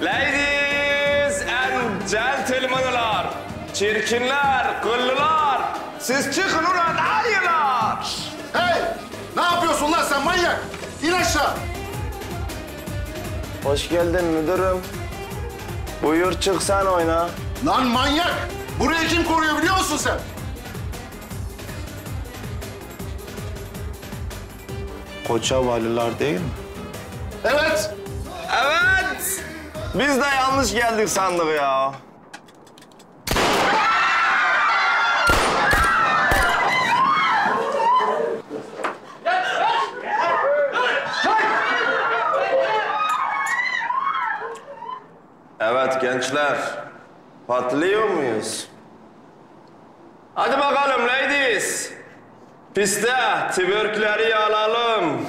Ladies and gentlemen'lar, çirkinler, kıllılar, siz çıkın ulan ayılar. Hey! Ne yapıyorsun lan sen manyak? İn aşağı. Hoş geldin müdürüm. Buyur çık sen oyna. Lan manyak! Burayı kim koruyor biliyor musun sen? Koça valiler değil mi? Biz de yanlış geldik sandık ya. Evet gençler. Patlıyor muyuz? Hadi bakalım ladies. Piste twerkleri alalım.